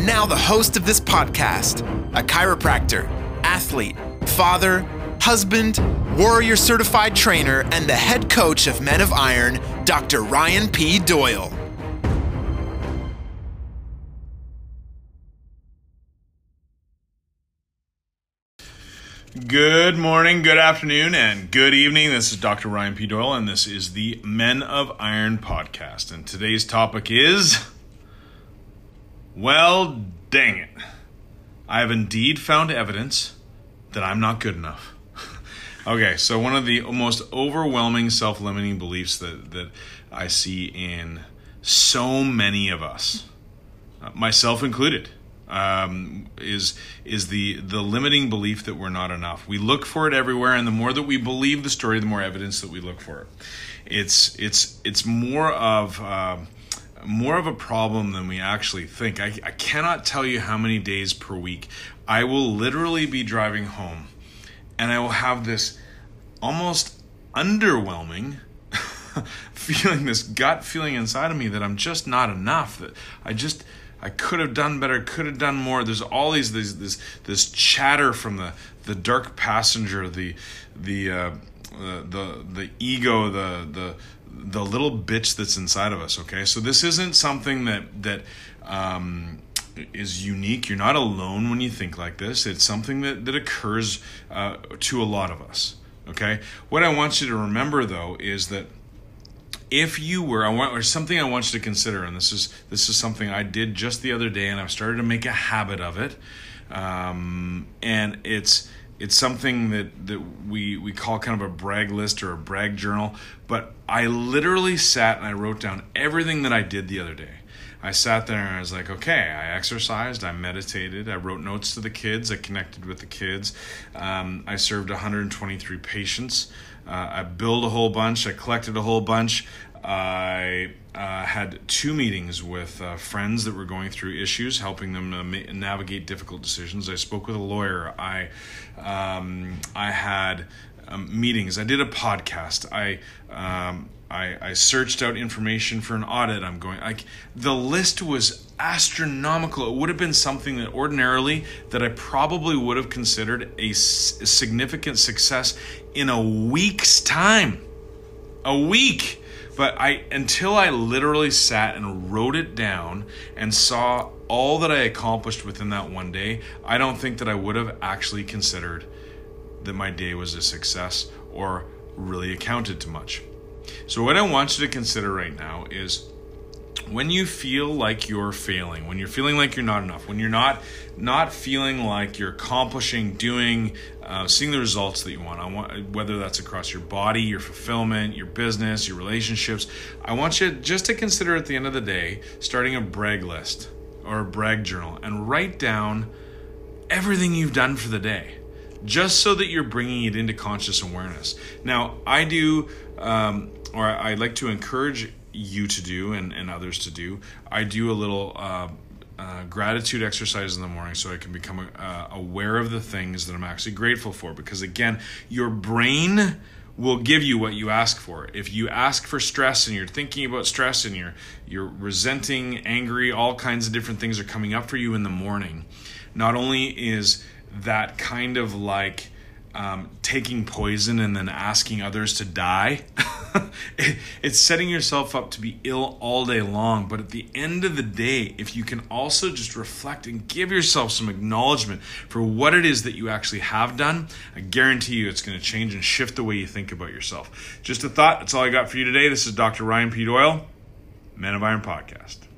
And now, the host of this podcast, a chiropractor, athlete, father, husband, warrior certified trainer, and the head coach of Men of Iron, Dr. Ryan P. Doyle. Good morning, good afternoon, and good evening. This is Dr. Ryan P. Doyle, and this is the Men of Iron podcast. And today's topic is well, dang it. I have indeed found evidence that I'm not good enough. okay, so one of the most overwhelming self limiting beliefs that, that I see in so many of us, uh, myself included, um, is is the the limiting belief that we're not enough. We look for it everywhere, and the more that we believe the story, the more evidence that we look for it. It's it's it's more of uh, more of a problem than we actually think. I, I cannot tell you how many days per week I will literally be driving home, and I will have this almost underwhelming feeling, this gut feeling inside of me that I'm just not enough. That I just I could have done better, could have done more. There's all these, these this this chatter from the the dark passenger, the the uh, the the ego, the the the little bitch that's inside of us. Okay, so this isn't something that that um, is unique. You're not alone when you think like this. It's something that that occurs uh, to a lot of us. Okay, what I want you to remember though is that if you were, I want, or something I want you to consider, and this is this is something I did just the other day, and I've started to make a habit of it, um, and it's it's something that that we we call kind of a brag list or a brag journal. But I literally sat and I wrote down everything that I did the other day. I sat there and I was like, okay, I exercised, I meditated, I wrote notes to the kids, I connected with the kids, um, I served 123 patients. Uh, I billed a whole bunch. I collected a whole bunch. I uh, had two meetings with uh, friends that were going through issues, helping them ma- navigate difficult decisions. I spoke with a lawyer. I um, I had um, meetings. I did a podcast. I um, I, I searched out information for an audit. I'm going like the list was astronomical. It would have been something that ordinarily that I probably would have considered a, s- a significant success in a week's time. A week. But I until I literally sat and wrote it down and saw all that I accomplished within that one day, I don't think that I would have actually considered that my day was a success or really accounted to much. So, what I want you to consider right now is when you feel like you're failing, when you're feeling like you're not enough, when you're not not feeling like you're accomplishing, doing, uh, seeing the results that you want. I want whether that's across your body, your fulfillment, your business, your relationships. I want you just to consider at the end of the day starting a brag list or a brag journal and write down everything you've done for the day just so that you're bringing it into conscious awareness. Now, I do, um, or I like to encourage you to do and, and others to do, I do a little uh, uh, gratitude exercise in the morning so I can become uh, aware of the things that I'm actually grateful for. Because again, your brain will give you what you ask for. If you ask for stress and you're thinking about stress and you're you're resenting, angry, all kinds of different things are coming up for you in the morning. Not only is that kind of like um, taking poison and then asking others to die. it, it's setting yourself up to be ill all day long. But at the end of the day, if you can also just reflect and give yourself some acknowledgement for what it is that you actually have done, I guarantee you it's going to change and shift the way you think about yourself. Just a thought. That's all I got for you today. This is Dr. Ryan P. Doyle, Men of Iron Podcast.